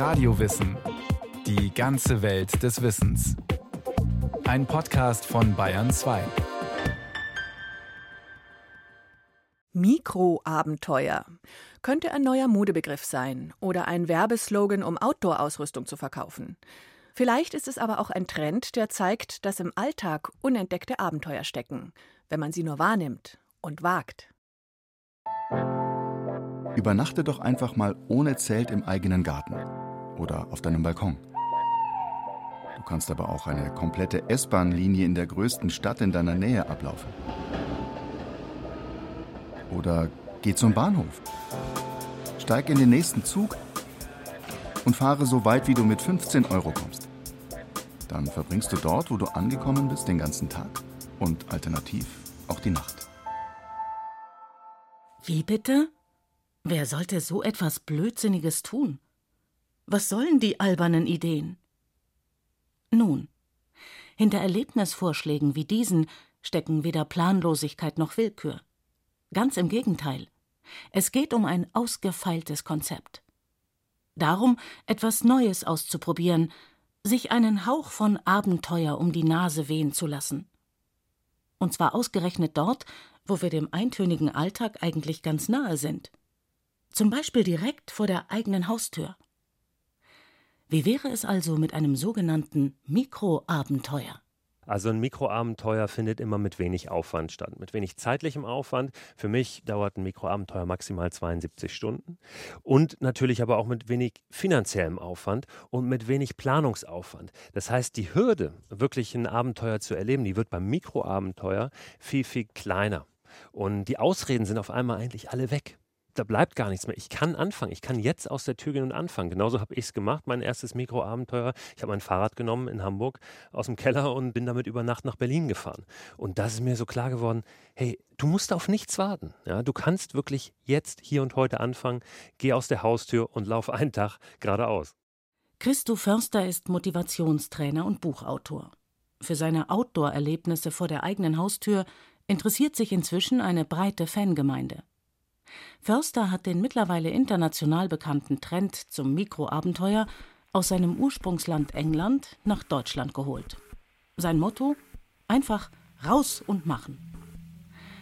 Radiowissen. Die ganze Welt des Wissens. Ein Podcast von Bayern 2. Mikroabenteuer könnte ein neuer Modebegriff sein oder ein Werbeslogan, um Outdoor-Ausrüstung zu verkaufen. Vielleicht ist es aber auch ein Trend, der zeigt, dass im Alltag unentdeckte Abenteuer stecken, wenn man sie nur wahrnimmt und wagt. Übernachte doch einfach mal ohne Zelt im eigenen Garten oder auf deinem Balkon. Du kannst aber auch eine komplette S-Bahn-Linie in der größten Stadt in deiner Nähe ablaufen. Oder geh zum Bahnhof. Steig in den nächsten Zug und fahre so weit, wie du mit 15 Euro kommst. Dann verbringst du dort, wo du angekommen bist, den ganzen Tag und alternativ auch die Nacht. Wie bitte? Wer sollte so etwas Blödsinniges tun? Was sollen die albernen Ideen? Nun, hinter Erlebnisvorschlägen wie diesen stecken weder Planlosigkeit noch Willkür. Ganz im Gegenteil. Es geht um ein ausgefeiltes Konzept. Darum, etwas Neues auszuprobieren, sich einen Hauch von Abenteuer um die Nase wehen zu lassen. Und zwar ausgerechnet dort, wo wir dem eintönigen Alltag eigentlich ganz nahe sind. Zum Beispiel direkt vor der eigenen Haustür. Wie wäre es also mit einem sogenannten Mikroabenteuer? Also ein Mikroabenteuer findet immer mit wenig Aufwand statt, mit wenig zeitlichem Aufwand. Für mich dauert ein Mikroabenteuer maximal 72 Stunden und natürlich aber auch mit wenig finanziellem Aufwand und mit wenig Planungsaufwand. Das heißt, die Hürde, wirklich ein Abenteuer zu erleben, die wird beim Mikroabenteuer viel, viel kleiner. Und die Ausreden sind auf einmal eigentlich alle weg da bleibt gar nichts mehr. Ich kann anfangen. Ich kann jetzt aus der Tür gehen und anfangen. Genauso habe ich es gemacht, mein erstes Mikroabenteuer. Ich habe mein Fahrrad genommen in Hamburg aus dem Keller und bin damit über Nacht nach Berlin gefahren. Und das ist mir so klar geworden, hey, du musst auf nichts warten. Ja, du kannst wirklich jetzt, hier und heute anfangen. Geh aus der Haustür und lauf einen Tag geradeaus. Christo Förster ist Motivationstrainer und Buchautor. Für seine Outdoor-Erlebnisse vor der eigenen Haustür interessiert sich inzwischen eine breite Fangemeinde. Förster hat den mittlerweile international bekannten Trend zum Mikroabenteuer aus seinem Ursprungsland England nach Deutschland geholt. Sein Motto: einfach raus und machen.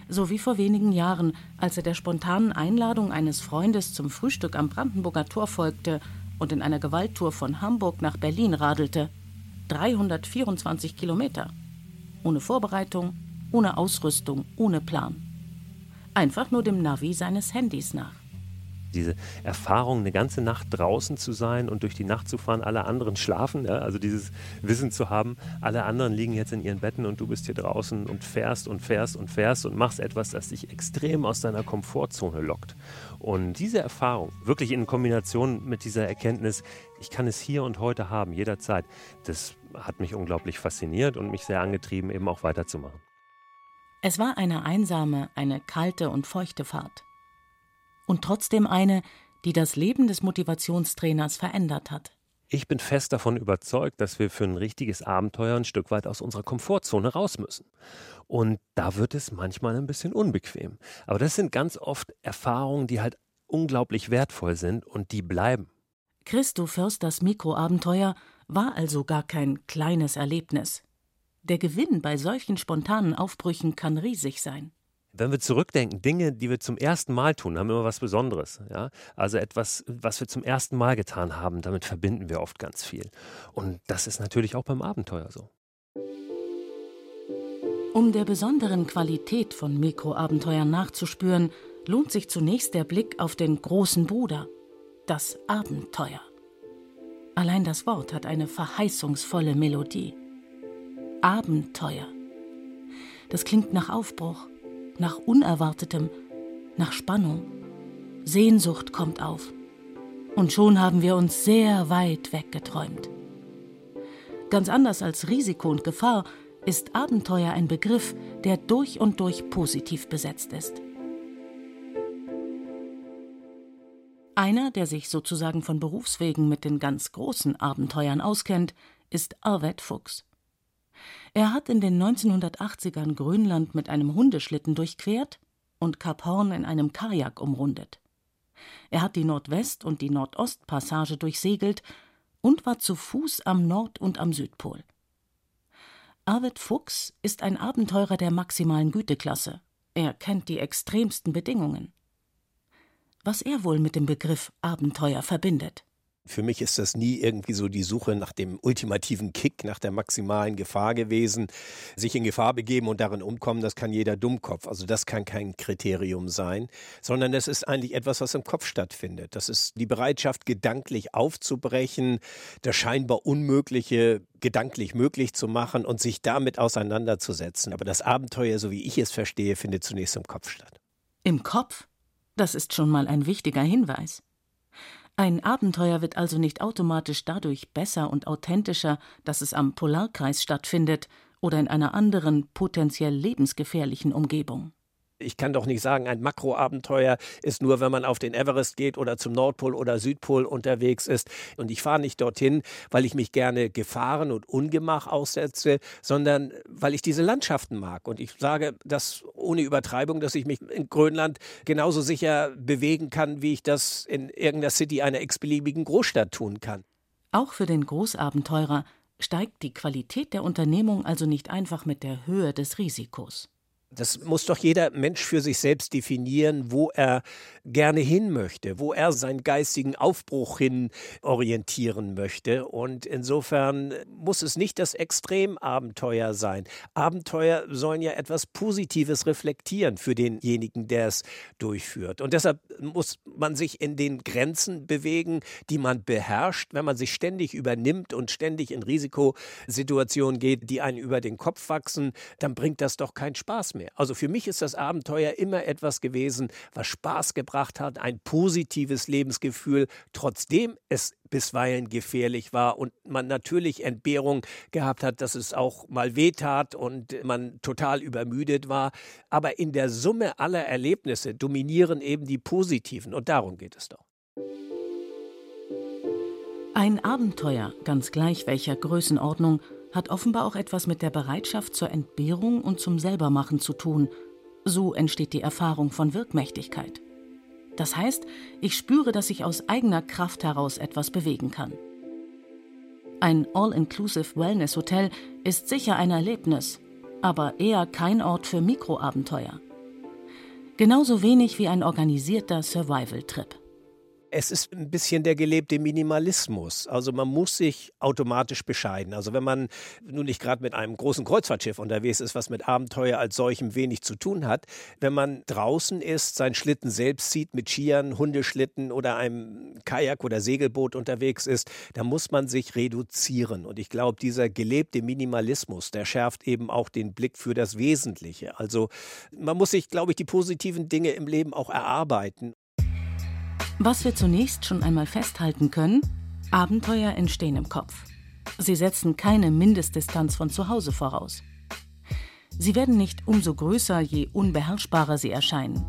So wie vor wenigen Jahren, als er der spontanen Einladung eines Freundes zum Frühstück am Brandenburger Tor folgte und in einer Gewalttour von Hamburg nach Berlin radelte. 324 Kilometer. Ohne Vorbereitung, ohne Ausrüstung, ohne Plan einfach nur dem Navi seines Handys nach. Diese Erfahrung, eine ganze Nacht draußen zu sein und durch die Nacht zu fahren, alle anderen schlafen, ja, also dieses Wissen zu haben, alle anderen liegen jetzt in ihren Betten und du bist hier draußen und fährst und fährst und fährst und machst etwas, das dich extrem aus deiner Komfortzone lockt. Und diese Erfahrung, wirklich in Kombination mit dieser Erkenntnis, ich kann es hier und heute haben, jederzeit, das hat mich unglaublich fasziniert und mich sehr angetrieben, eben auch weiterzumachen. Es war eine einsame, eine kalte und feuchte Fahrt. Und trotzdem eine, die das Leben des Motivationstrainers verändert hat. Ich bin fest davon überzeugt, dass wir für ein richtiges Abenteuer ein Stück weit aus unserer Komfortzone raus müssen. Und da wird es manchmal ein bisschen unbequem. Aber das sind ganz oft Erfahrungen, die halt unglaublich wertvoll sind und die bleiben. Christo Försters Mikroabenteuer war also gar kein kleines Erlebnis. Der Gewinn bei solchen spontanen Aufbrüchen kann riesig sein. Wenn wir zurückdenken, Dinge, die wir zum ersten Mal tun, haben immer was Besonderes. Ja? Also etwas, was wir zum ersten Mal getan haben, damit verbinden wir oft ganz viel. Und das ist natürlich auch beim Abenteuer so. Um der besonderen Qualität von Mikroabenteuern nachzuspüren, lohnt sich zunächst der Blick auf den großen Bruder, das Abenteuer. Allein das Wort hat eine verheißungsvolle Melodie. Abenteuer. Das klingt nach Aufbruch, nach Unerwartetem, nach Spannung. Sehnsucht kommt auf. Und schon haben wir uns sehr weit weggeträumt. Ganz anders als Risiko und Gefahr ist Abenteuer ein Begriff, der durch und durch positiv besetzt ist. Einer, der sich sozusagen von Berufswegen mit den ganz großen Abenteuern auskennt, ist Arvet Fuchs. Er hat in den 1980ern Grönland mit einem Hundeschlitten durchquert und Kap Horn in einem Kajak umrundet. Er hat die Nordwest- und die Nordostpassage durchsegelt und war zu Fuß am Nord- und am Südpol. Arvid Fuchs ist ein Abenteurer der maximalen Güteklasse. Er kennt die extremsten Bedingungen. Was er wohl mit dem Begriff Abenteuer verbindet. Für mich ist das nie irgendwie so die Suche nach dem ultimativen Kick, nach der maximalen Gefahr gewesen. Sich in Gefahr begeben und darin umkommen, das kann jeder Dummkopf. Also das kann kein Kriterium sein, sondern das ist eigentlich etwas, was im Kopf stattfindet. Das ist die Bereitschaft, gedanklich aufzubrechen, das scheinbar Unmögliche gedanklich möglich zu machen und sich damit auseinanderzusetzen. Aber das Abenteuer, so wie ich es verstehe, findet zunächst im Kopf statt. Im Kopf? Das ist schon mal ein wichtiger Hinweis. Ein Abenteuer wird also nicht automatisch dadurch besser und authentischer, dass es am Polarkreis stattfindet oder in einer anderen, potenziell lebensgefährlichen Umgebung. Ich kann doch nicht sagen, ein Makroabenteuer ist nur, wenn man auf den Everest geht oder zum Nordpol oder Südpol unterwegs ist. Und ich fahre nicht dorthin, weil ich mich gerne Gefahren und Ungemach aussetze, sondern weil ich diese Landschaften mag. Und ich sage das ohne Übertreibung, dass ich mich in Grönland genauso sicher bewegen kann, wie ich das in irgendeiner City einer x-beliebigen Großstadt tun kann. Auch für den Großabenteurer steigt die Qualität der Unternehmung also nicht einfach mit der Höhe des Risikos. Das muss doch jeder Mensch für sich selbst definieren, wo er gerne hin möchte, wo er seinen geistigen Aufbruch hin orientieren möchte. Und insofern muss es nicht das Extremabenteuer sein. Abenteuer sollen ja etwas Positives reflektieren für denjenigen, der es durchführt. Und deshalb muss man sich in den Grenzen bewegen, die man beherrscht. Wenn man sich ständig übernimmt und ständig in Risikosituationen geht, die einen über den Kopf wachsen, dann bringt das doch keinen Spaß mehr mehr. Also für mich ist das Abenteuer immer etwas gewesen, was Spaß gebracht hat, ein positives Lebensgefühl, trotzdem es bisweilen gefährlich war und man natürlich Entbehrung gehabt hat, dass es auch mal wehtat und man total übermüdet war. Aber in der Summe aller Erlebnisse dominieren eben die positiven und darum geht es doch. Ein Abenteuer, ganz gleich welcher Größenordnung, hat offenbar auch etwas mit der Bereitschaft zur Entbehrung und zum Selbermachen zu tun. So entsteht die Erfahrung von Wirkmächtigkeit. Das heißt, ich spüre, dass ich aus eigener Kraft heraus etwas bewegen kann. Ein All-Inclusive Wellness Hotel ist sicher ein Erlebnis, aber eher kein Ort für Mikroabenteuer. Genauso wenig wie ein organisierter Survival-Trip. Es ist ein bisschen der gelebte Minimalismus. Also man muss sich automatisch bescheiden. Also wenn man nun nicht gerade mit einem großen Kreuzfahrtschiff unterwegs ist, was mit Abenteuer als solchem wenig zu tun hat, wenn man draußen ist, seinen Schlitten selbst zieht mit Skiern, Hundeschlitten oder einem Kajak oder Segelboot unterwegs ist, dann muss man sich reduzieren. Und ich glaube, dieser gelebte Minimalismus, der schärft eben auch den Blick für das Wesentliche. Also man muss sich, glaube ich, die positiven Dinge im Leben auch erarbeiten. Was wir zunächst schon einmal festhalten können, Abenteuer entstehen im Kopf. Sie setzen keine Mindestdistanz von zu Hause voraus. Sie werden nicht umso größer, je unbeherrschbarer sie erscheinen.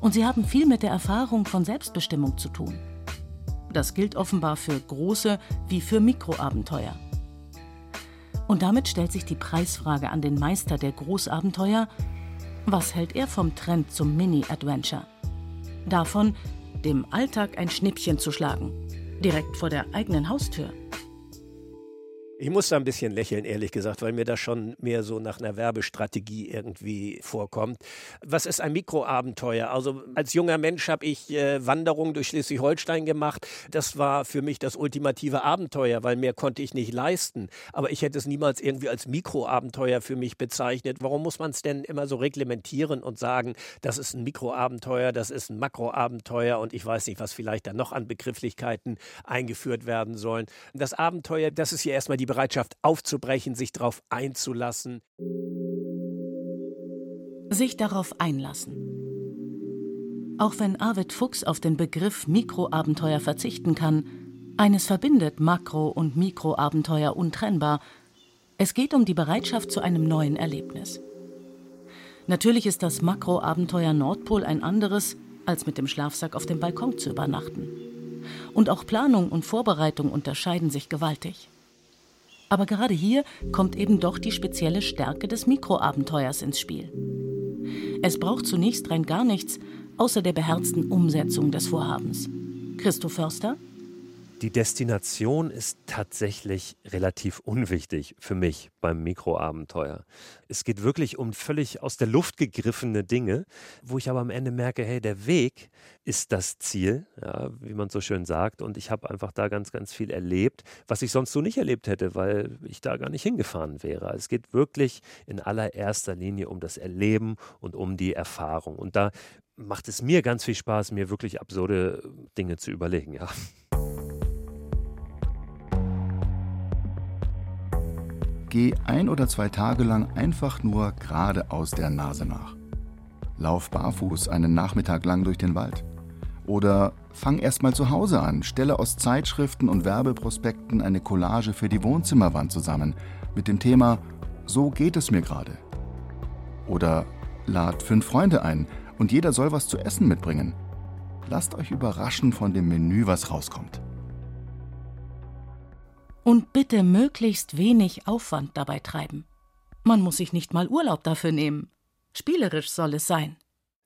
Und sie haben viel mit der Erfahrung von Selbstbestimmung zu tun. Das gilt offenbar für große wie für Mikroabenteuer. Und damit stellt sich die Preisfrage an den Meister der Großabenteuer: Was hält er vom Trend zum Mini-Adventure? Davon, dem Alltag ein Schnippchen zu schlagen, direkt vor der eigenen Haustür. Ich muss da ein bisschen lächeln, ehrlich gesagt, weil mir das schon mehr so nach einer Werbestrategie irgendwie vorkommt. Was ist ein Mikroabenteuer? Also als junger Mensch habe ich äh, Wanderungen durch Schleswig-Holstein gemacht. Das war für mich das ultimative Abenteuer, weil mehr konnte ich nicht leisten. Aber ich hätte es niemals irgendwie als Mikroabenteuer für mich bezeichnet. Warum muss man es denn immer so reglementieren und sagen, das ist ein Mikroabenteuer, das ist ein Makroabenteuer und ich weiß nicht, was vielleicht da noch an Begrifflichkeiten eingeführt werden sollen. Das Abenteuer, das ist ja erstmal die Bereitschaft aufzubrechen, sich darauf einzulassen. Sich darauf einlassen. Auch wenn Arvid Fuchs auf den Begriff Mikroabenteuer verzichten kann, eines verbindet Makro- und Mikroabenteuer untrennbar. Es geht um die Bereitschaft zu einem neuen Erlebnis. Natürlich ist das Makroabenteuer Nordpol ein anderes, als mit dem Schlafsack auf dem Balkon zu übernachten. Und auch Planung und Vorbereitung unterscheiden sich gewaltig. Aber gerade hier kommt eben doch die spezielle Stärke des Mikroabenteuers ins Spiel. Es braucht zunächst rein gar nichts, außer der beherzten Umsetzung des Vorhabens. Christoph Förster? Die Destination ist tatsächlich relativ unwichtig für mich beim Mikroabenteuer. Es geht wirklich um völlig aus der Luft gegriffene Dinge, wo ich aber am Ende merke, hey, der Weg ist das Ziel, ja, wie man so schön sagt. Und ich habe einfach da ganz, ganz viel erlebt, was ich sonst so nicht erlebt hätte, weil ich da gar nicht hingefahren wäre. Es geht wirklich in allererster Linie um das Erleben und um die Erfahrung. Und da macht es mir ganz viel Spaß, mir wirklich absurde Dinge zu überlegen, ja. Geh ein oder zwei Tage lang einfach nur geradeaus der Nase nach. Lauf barfuß einen Nachmittag lang durch den Wald. Oder fang erst mal zu Hause an, stelle aus Zeitschriften und Werbeprospekten eine Collage für die Wohnzimmerwand zusammen mit dem Thema So geht es mir gerade. Oder lad fünf Freunde ein und jeder soll was zu essen mitbringen. Lasst euch überraschen von dem Menü, was rauskommt. Und bitte möglichst wenig Aufwand dabei treiben. Man muss sich nicht mal Urlaub dafür nehmen. Spielerisch soll es sein.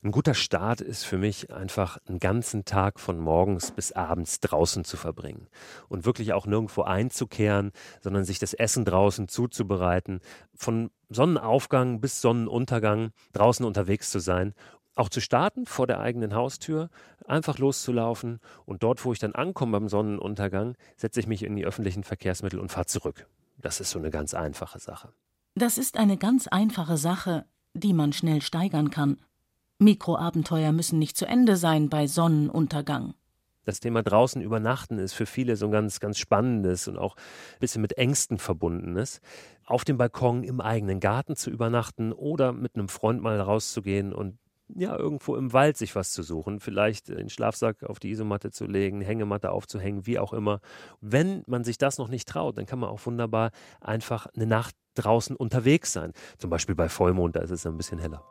Ein guter Start ist für mich einfach einen ganzen Tag von morgens bis abends draußen zu verbringen und wirklich auch nirgendwo einzukehren, sondern sich das Essen draußen zuzubereiten, von Sonnenaufgang bis Sonnenuntergang draußen unterwegs zu sein auch zu starten vor der eigenen Haustür, einfach loszulaufen und dort, wo ich dann ankomme beim Sonnenuntergang, setze ich mich in die öffentlichen Verkehrsmittel und fahre zurück. Das ist so eine ganz einfache Sache. Das ist eine ganz einfache Sache, die man schnell steigern kann. Mikroabenteuer müssen nicht zu Ende sein bei Sonnenuntergang. Das Thema draußen übernachten ist für viele so ein ganz, ganz spannendes und auch ein bisschen mit Ängsten verbundenes. Auf dem Balkon im eigenen Garten zu übernachten oder mit einem Freund mal rauszugehen und ja, irgendwo im Wald sich was zu suchen, vielleicht den Schlafsack auf die Isomatte zu legen, Hängematte aufzuhängen, wie auch immer. Wenn man sich das noch nicht traut, dann kann man auch wunderbar einfach eine Nacht draußen unterwegs sein. Zum Beispiel bei Vollmond, da ist es ein bisschen heller.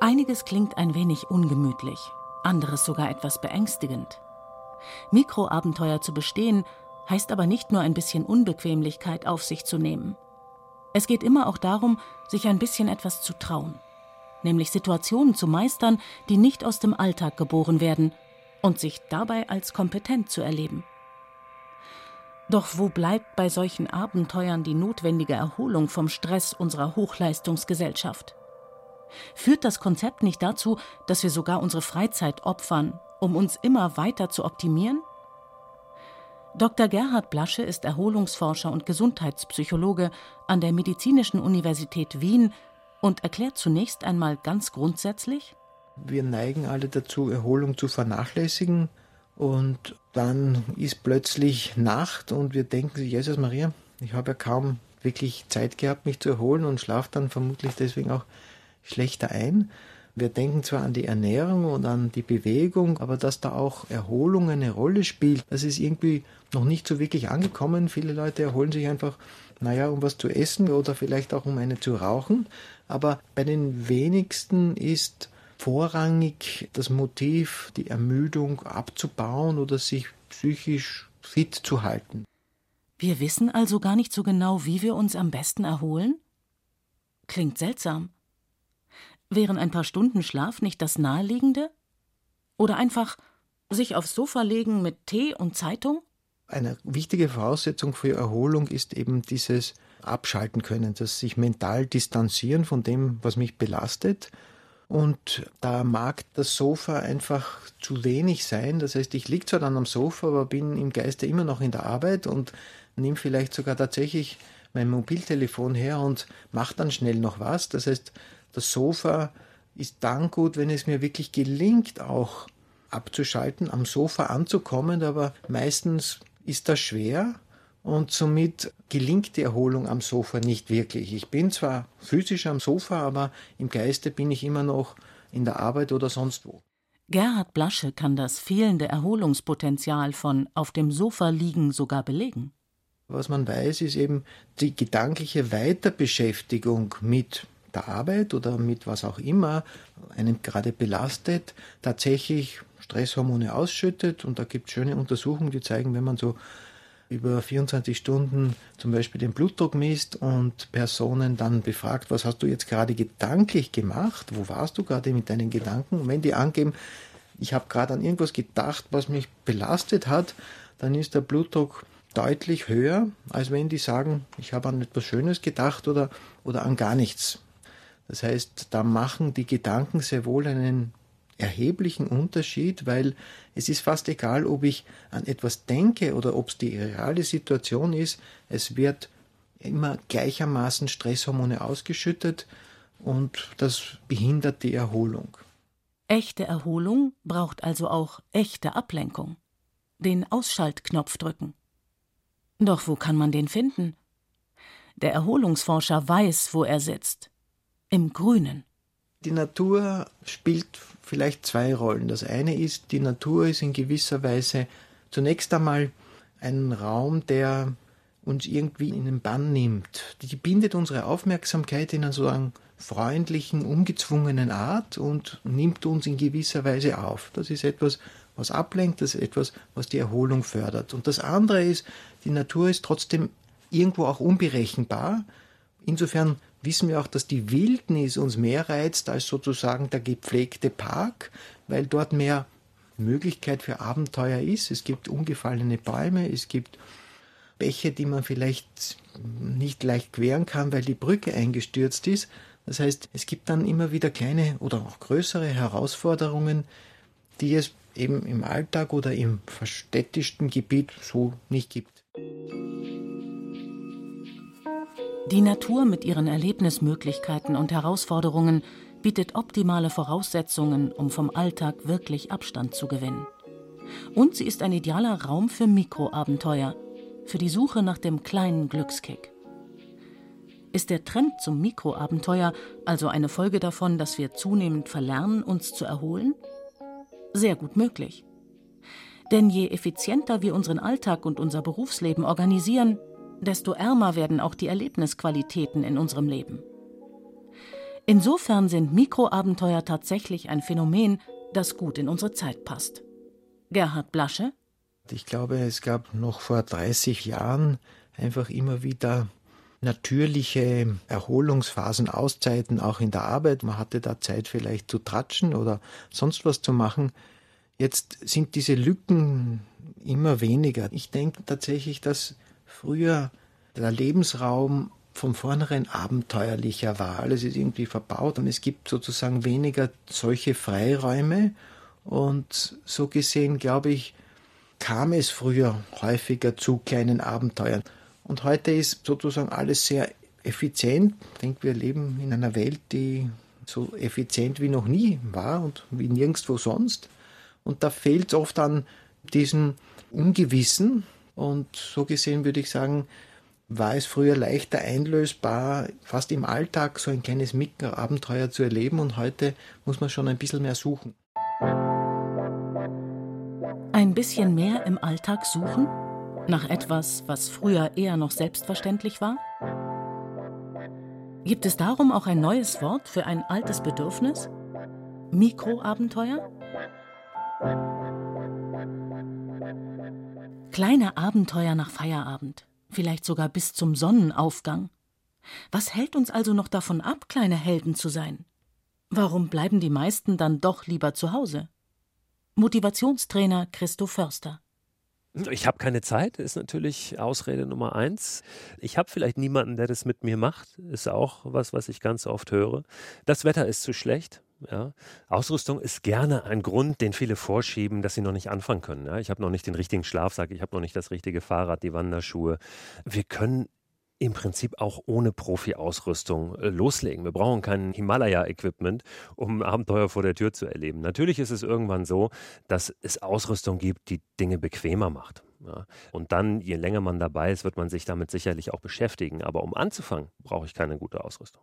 Einiges klingt ein wenig ungemütlich, anderes sogar etwas beängstigend. Mikroabenteuer zu bestehen, heißt aber nicht nur ein bisschen Unbequemlichkeit auf sich zu nehmen. Es geht immer auch darum, sich ein bisschen etwas zu trauen, nämlich Situationen zu meistern, die nicht aus dem Alltag geboren werden und sich dabei als kompetent zu erleben. Doch wo bleibt bei solchen Abenteuern die notwendige Erholung vom Stress unserer Hochleistungsgesellschaft? Führt das Konzept nicht dazu, dass wir sogar unsere Freizeit opfern, um uns immer weiter zu optimieren? Dr. Gerhard Blasche ist Erholungsforscher und Gesundheitspsychologe an der Medizinischen Universität Wien und erklärt zunächst einmal ganz grundsätzlich, wir neigen alle dazu, Erholung zu vernachlässigen und dann ist plötzlich Nacht und wir denken sich, Jesus Maria, ich habe ja kaum wirklich Zeit gehabt, mich zu erholen und schlafe dann vermutlich deswegen auch schlechter ein. Wir denken zwar an die Ernährung und an die Bewegung, aber dass da auch Erholung eine Rolle spielt, das ist irgendwie noch nicht so wirklich angekommen. Viele Leute erholen sich einfach, naja, um was zu essen oder vielleicht auch um eine zu rauchen. Aber bei den wenigsten ist vorrangig das Motiv, die Ermüdung abzubauen oder sich psychisch fit zu halten. Wir wissen also gar nicht so genau, wie wir uns am besten erholen? Klingt seltsam. Wären ein paar Stunden Schlaf nicht das Naheliegende? Oder einfach sich aufs Sofa legen mit Tee und Zeitung? Eine wichtige Voraussetzung für Erholung ist eben dieses Abschalten können, das sich mental distanzieren von dem, was mich belastet. Und da mag das Sofa einfach zu wenig sein. Das heißt, ich liege zwar dann am Sofa, aber bin im Geiste immer noch in der Arbeit und nehme vielleicht sogar tatsächlich mein Mobiltelefon her und mache dann schnell noch was. Das heißt, das Sofa ist dann gut, wenn es mir wirklich gelingt, auch abzuschalten, am Sofa anzukommen, aber meistens ist das schwer und somit gelingt die Erholung am Sofa nicht wirklich. Ich bin zwar physisch am Sofa, aber im Geiste bin ich immer noch in der Arbeit oder sonst wo. Gerhard Blasche kann das fehlende Erholungspotenzial von auf dem Sofa liegen sogar belegen. Was man weiß, ist eben die gedankliche Weiterbeschäftigung mit der Arbeit oder mit was auch immer einem gerade belastet, tatsächlich Stresshormone ausschüttet. Und da gibt es schöne Untersuchungen, die zeigen, wenn man so über 24 Stunden zum Beispiel den Blutdruck misst und Personen dann befragt, was hast du jetzt gerade gedanklich gemacht, wo warst du gerade mit deinen Gedanken? Und wenn die angeben, ich habe gerade an irgendwas gedacht, was mich belastet hat, dann ist der Blutdruck deutlich höher, als wenn die sagen, ich habe an etwas Schönes gedacht oder, oder an gar nichts. Das heißt, da machen die Gedanken sehr wohl einen erheblichen Unterschied, weil es ist fast egal, ob ich an etwas denke oder ob es die reale Situation ist. Es wird immer gleichermaßen Stresshormone ausgeschüttet und das behindert die Erholung. Echte Erholung braucht also auch echte Ablenkung. Den Ausschaltknopf drücken. Doch wo kann man den finden? Der Erholungsforscher weiß, wo er sitzt. Im Grünen. Die Natur spielt vielleicht zwei Rollen. Das eine ist, die Natur ist in gewisser Weise zunächst einmal ein Raum, der uns irgendwie in den Bann nimmt. Die bindet unsere Aufmerksamkeit in einer sozusagen freundlichen, ungezwungenen Art und nimmt uns in gewisser Weise auf. Das ist etwas, was ablenkt, das ist etwas, was die Erholung fördert. Und das andere ist, die Natur ist trotzdem irgendwo auch unberechenbar. Insofern wissen wir auch, dass die Wildnis uns mehr reizt als sozusagen der gepflegte Park, weil dort mehr Möglichkeit für Abenteuer ist. Es gibt ungefallene Bäume, es gibt Bäche, die man vielleicht nicht leicht queren kann, weil die Brücke eingestürzt ist. Das heißt, es gibt dann immer wieder kleine oder auch größere Herausforderungen, die es eben im Alltag oder im verstädtischten Gebiet so nicht gibt. Die Natur mit ihren Erlebnismöglichkeiten und Herausforderungen bietet optimale Voraussetzungen, um vom Alltag wirklich Abstand zu gewinnen. Und sie ist ein idealer Raum für Mikroabenteuer, für die Suche nach dem kleinen Glückskick. Ist der Trend zum Mikroabenteuer also eine Folge davon, dass wir zunehmend verlernen, uns zu erholen? Sehr gut möglich. Denn je effizienter wir unseren Alltag und unser Berufsleben organisieren, desto ärmer werden auch die Erlebnisqualitäten in unserem Leben. Insofern sind Mikroabenteuer tatsächlich ein Phänomen, das gut in unsere Zeit passt. Gerhard Blasche? Ich glaube, es gab noch vor 30 Jahren einfach immer wieder natürliche Erholungsphasen, Auszeiten, auch in der Arbeit. Man hatte da Zeit vielleicht zu tratschen oder sonst was zu machen. Jetzt sind diese Lücken immer weniger. Ich denke tatsächlich, dass früher der Lebensraum von vornherein abenteuerlicher war. Alles ist irgendwie verbaut und es gibt sozusagen weniger solche Freiräume. Und so gesehen, glaube ich, kam es früher häufiger zu kleinen Abenteuern. Und heute ist sozusagen alles sehr effizient. Ich denke, wir leben in einer Welt, die so effizient wie noch nie war und wie nirgendwo sonst. Und da fehlt es oft an diesem Ungewissen, und so gesehen würde ich sagen, war es früher leichter einlösbar, fast im Alltag so ein kleines Mikroabenteuer zu erleben und heute muss man schon ein bisschen mehr suchen. Ein bisschen mehr im Alltag suchen? Nach etwas, was früher eher noch selbstverständlich war? Gibt es darum auch ein neues Wort für ein altes Bedürfnis? Mikroabenteuer? Kleine Abenteuer nach Feierabend, vielleicht sogar bis zum Sonnenaufgang. Was hält uns also noch davon ab, kleine Helden zu sein? Warum bleiben die meisten dann doch lieber zu Hause? Motivationstrainer Christo Förster. Ich habe keine Zeit, ist natürlich Ausrede Nummer eins. Ich habe vielleicht niemanden, der das mit mir macht, ist auch was, was ich ganz oft höre. Das Wetter ist zu schlecht. Ja. Ausrüstung ist gerne ein Grund, den viele vorschieben, dass sie noch nicht anfangen können. Ja. Ich habe noch nicht den richtigen Schlafsack, ich habe noch nicht das richtige Fahrrad, die Wanderschuhe. Wir können im Prinzip auch ohne Profi-Ausrüstung äh, loslegen. Wir brauchen kein Himalaya-Equipment, um Abenteuer vor der Tür zu erleben. Natürlich ist es irgendwann so, dass es Ausrüstung gibt, die Dinge bequemer macht. Ja. Und dann, je länger man dabei ist, wird man sich damit sicherlich auch beschäftigen. Aber um anzufangen, brauche ich keine gute Ausrüstung.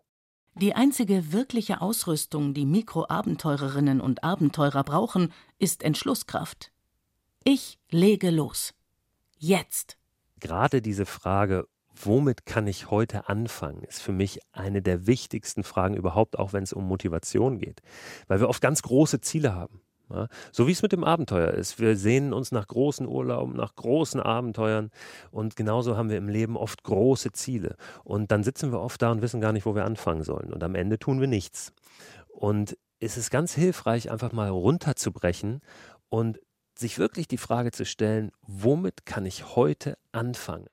Die einzige wirkliche Ausrüstung, die Mikroabenteurerinnen und Abenteurer brauchen, ist Entschlusskraft. Ich lege los. Jetzt. Gerade diese Frage, womit kann ich heute anfangen, ist für mich eine der wichtigsten Fragen überhaupt, auch wenn es um Motivation geht. Weil wir oft ganz große Ziele haben. Ja, so wie es mit dem Abenteuer ist. Wir sehnen uns nach großen Urlauben, nach großen Abenteuern und genauso haben wir im Leben oft große Ziele. Und dann sitzen wir oft da und wissen gar nicht, wo wir anfangen sollen. Und am Ende tun wir nichts. Und es ist ganz hilfreich, einfach mal runterzubrechen und sich wirklich die Frage zu stellen, womit kann ich heute anfangen?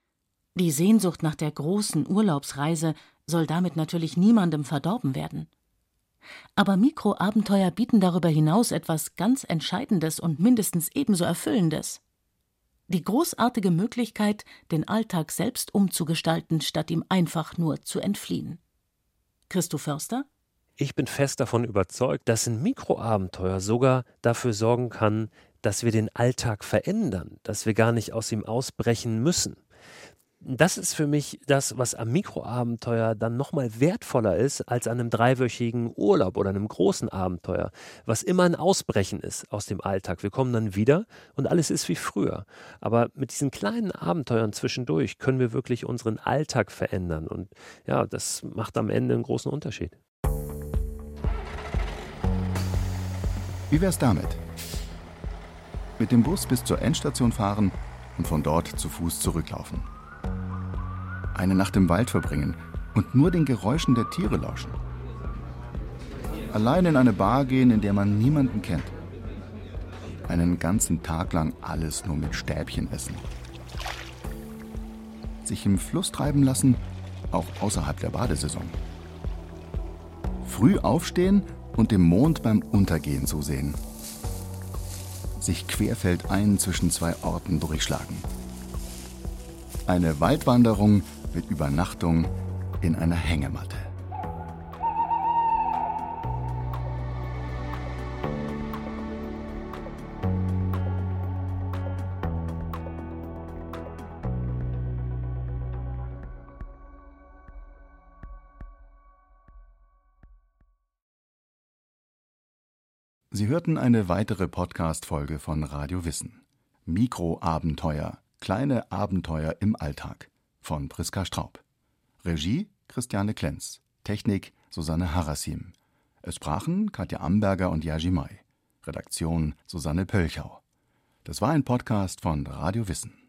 Die Sehnsucht nach der großen Urlaubsreise soll damit natürlich niemandem verdorben werden. Aber Mikroabenteuer bieten darüber hinaus etwas ganz Entscheidendes und mindestens ebenso Erfüllendes. Die großartige Möglichkeit, den Alltag selbst umzugestalten, statt ihm einfach nur zu entfliehen. Christoph Förster? Ich bin fest davon überzeugt, dass ein Mikroabenteuer sogar dafür sorgen kann, dass wir den Alltag verändern, dass wir gar nicht aus ihm ausbrechen müssen das ist für mich das, was am Mikroabenteuer dann nochmal wertvoller ist als an einem dreiwöchigen Urlaub oder einem großen Abenteuer, was immer ein Ausbrechen ist aus dem Alltag. Wir kommen dann wieder und alles ist wie früher. Aber mit diesen kleinen Abenteuern zwischendurch können wir wirklich unseren Alltag verändern. Und ja, das macht am Ende einen großen Unterschied. Wie wär's damit? Mit dem Bus bis zur Endstation fahren und von dort zu Fuß zurücklaufen eine Nacht im Wald verbringen und nur den Geräuschen der Tiere lauschen. Allein in eine Bar gehen, in der man niemanden kennt. Einen ganzen Tag lang alles nur mit Stäbchen essen. Sich im Fluss treiben lassen, auch außerhalb der Badesaison. Früh aufstehen und den Mond beim Untergehen zusehen. Sich querfeldein zwischen zwei Orten durchschlagen. Eine Waldwanderung mit Übernachtung in einer Hängematte. Sie hörten eine weitere Podcast-Folge von Radio Wissen. Mikroabenteuer, kleine Abenteuer im Alltag von Priska Straub. Regie Christiane Klenz. Technik Susanne Harassim. Es sprachen Katja Amberger und Yaji Mai. Redaktion Susanne Pölchau. Das war ein Podcast von Radio Wissen.